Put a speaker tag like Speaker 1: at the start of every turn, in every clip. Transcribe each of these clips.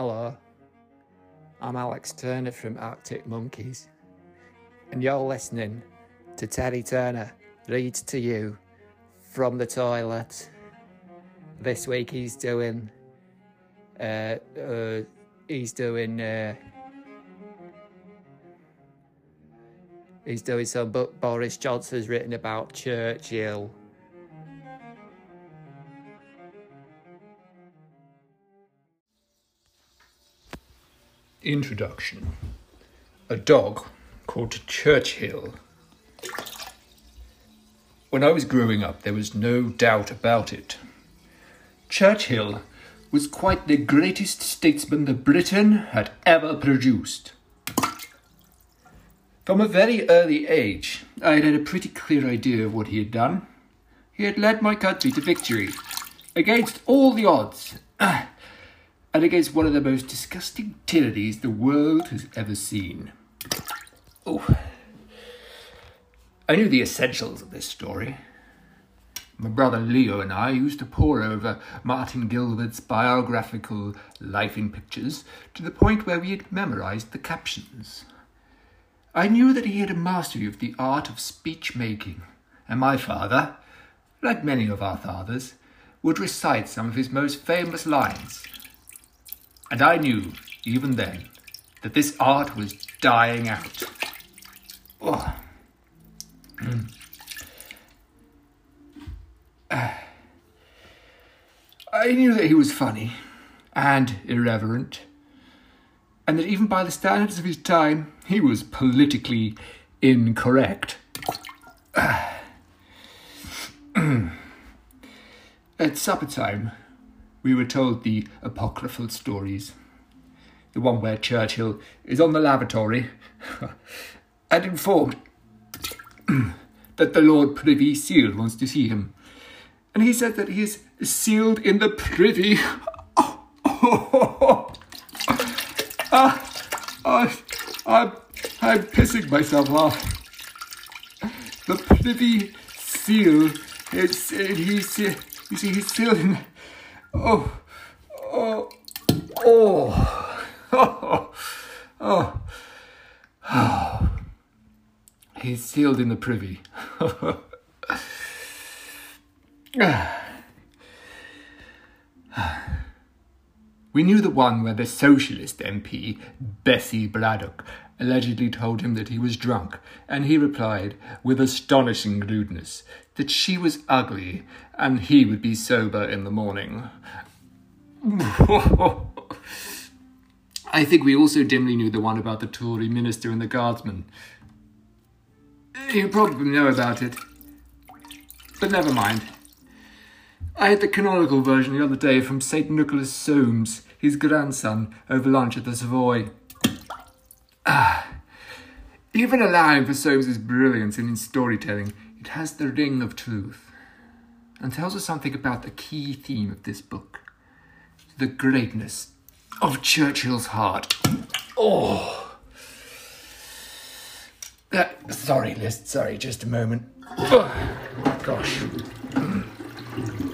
Speaker 1: Hello, I'm Alex Turner from Arctic Monkeys, and you're listening to Terry Turner reads to you from the toilet. This week he's doing, uh, uh he's doing, uh, he's doing some book Boris Johnson's written about Churchill.
Speaker 2: Introduction A dog called Churchill. When I was growing up, there was no doubt about it. Churchill was quite the greatest statesman that Britain had ever produced. From a very early age, I had had a pretty clear idea of what he had done. He had led my country to victory against all the odds and against one of the most disgusting tyrannies the world has ever seen. Oh, I knew the essentials of this story. My brother Leo and I used to pore over Martin Gilbert's biographical life in pictures to the point where we had memorized the captions. I knew that he had a mastery of the art of speech making, and my father, like many of our fathers, would recite some of his most famous lines. And I knew, even then, that this art was dying out. Oh. Mm. Uh, I knew that he was funny and irreverent, and that even by the standards of his time, he was politically incorrect. Uh, At supper time, we were told the apocryphal stories. The one where Churchill is on the lavatory and informed that the Lord Privy Seal wants to see him. And he said that he is sealed in the privy. Oh, oh, oh, ah, I, I'm, I'm pissing myself off. The privy seal is, he's, you see, he's sealed in, oh, oh, oh, oh, oh, oh. He's sealed in the privy. we knew the one where the socialist MP, Bessie Braddock, allegedly told him that he was drunk, and he replied, with astonishing rudeness, that she was ugly and he would be sober in the morning. I think we also dimly knew the one about the Tory minister and the guardsman. You probably know about it. But never mind. I had the canonical version the other day from St. Nicholas Soames, his grandson, over lunch at the Savoy. Ah. Even allowing for Soames's brilliance in his storytelling, it has the ring of truth and tells us something about the key theme of this book the greatness of Churchill's heart. Oh. Uh, sorry, List, sorry, just a moment. Oh, gosh.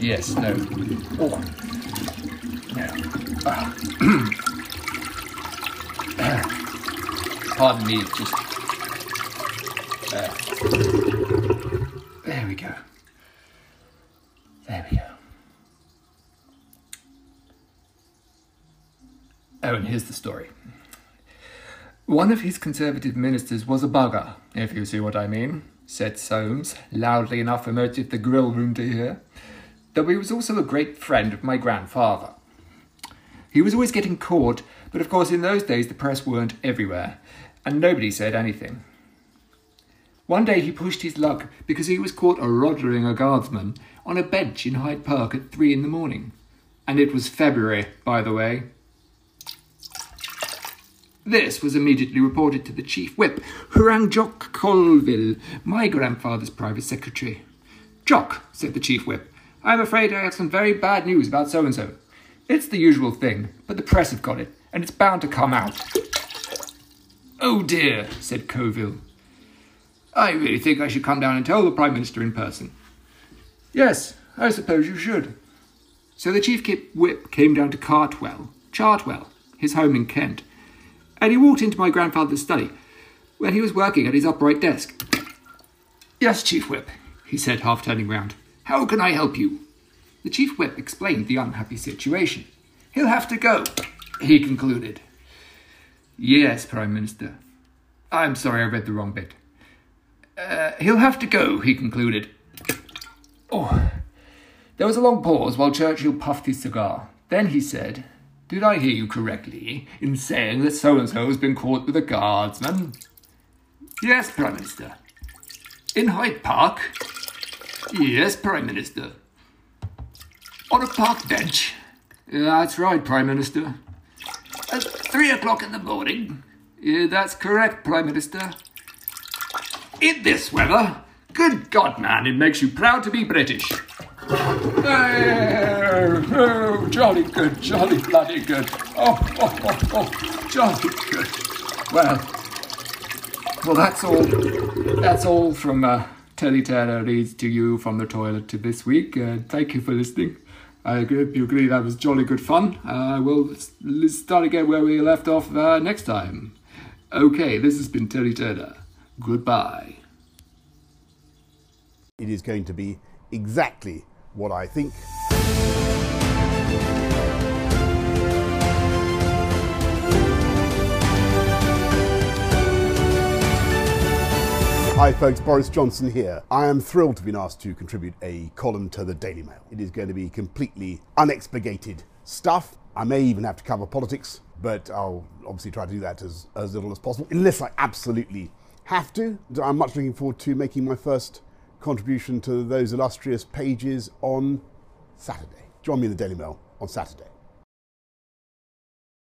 Speaker 2: Yes, no. Oh. No. Ah. Pardon me, just. Uh. There we go. There we go. Oh, and here's the story. One of his Conservative ministers was a bugger, if you see what I mean, said Soames, loudly enough most of the grill room to hear, though he was also a great friend of my grandfather. He was always getting caught, but of course in those days the press weren't everywhere, and nobody said anything. One day he pushed his luck because he was caught roddering a guardsman on a bench in Hyde Park at three in the morning. And it was February, by the way. This was immediately reported to the chief whip, who rang Jock Colville, my grandfather's private secretary. Jock, said the chief whip, I'm afraid I have some very bad news about so and so. It's the usual thing, but the press have got it, and it's bound to come out. Oh dear, said Colville. I really think I should come down and tell the Prime Minister in person. Yes, I suppose you should. So the chief whip came down to Cartwell, Chartwell, his home in Kent, and he walked into my grandfather's study where he was working at his upright desk. Yes, Chief Whip, he said, half turning round. How can I help you? The Chief Whip explained the unhappy situation. He'll have to go, he concluded. Yes, Prime Minister. I'm sorry I read the wrong bit. Uh, he'll have to go, he concluded. Oh. There was a long pause while Churchill puffed his cigar. Then he said, Did I hear you correctly in saying that so and so has been caught with a guardsman? Yes, Prime Minister. In Hyde Park? Yes, Prime Minister. On a park bench? That's right, Prime Minister. At three o'clock in the morning? Yeah, that's correct, Prime Minister. In this weather? Good God, man, it makes you proud to be British. Oh, oh, jolly good, jolly bloody good. Oh, oh, oh, oh, jolly good. Well, well, that's all. That's all from uh, Telly reads to you from the toilet to this week. Uh, thank you for listening. I hope you agree that was jolly good fun. Uh, we'll start again where we left off uh, next time. Okay, this has been Terry Turner. Goodbye.
Speaker 3: It is going to be exactly what I think. Hi folks, Boris Johnson here. I am thrilled to be asked to contribute a column to the Daily Mail. It is going to be completely unexpurgated stuff. I may even have to cover politics, but I'll obviously try to do that as, as little as possible, unless I absolutely have to. I'm much looking forward to making my first contribution to those illustrious pages on Saturday. Join me in the Daily Mail on Saturday.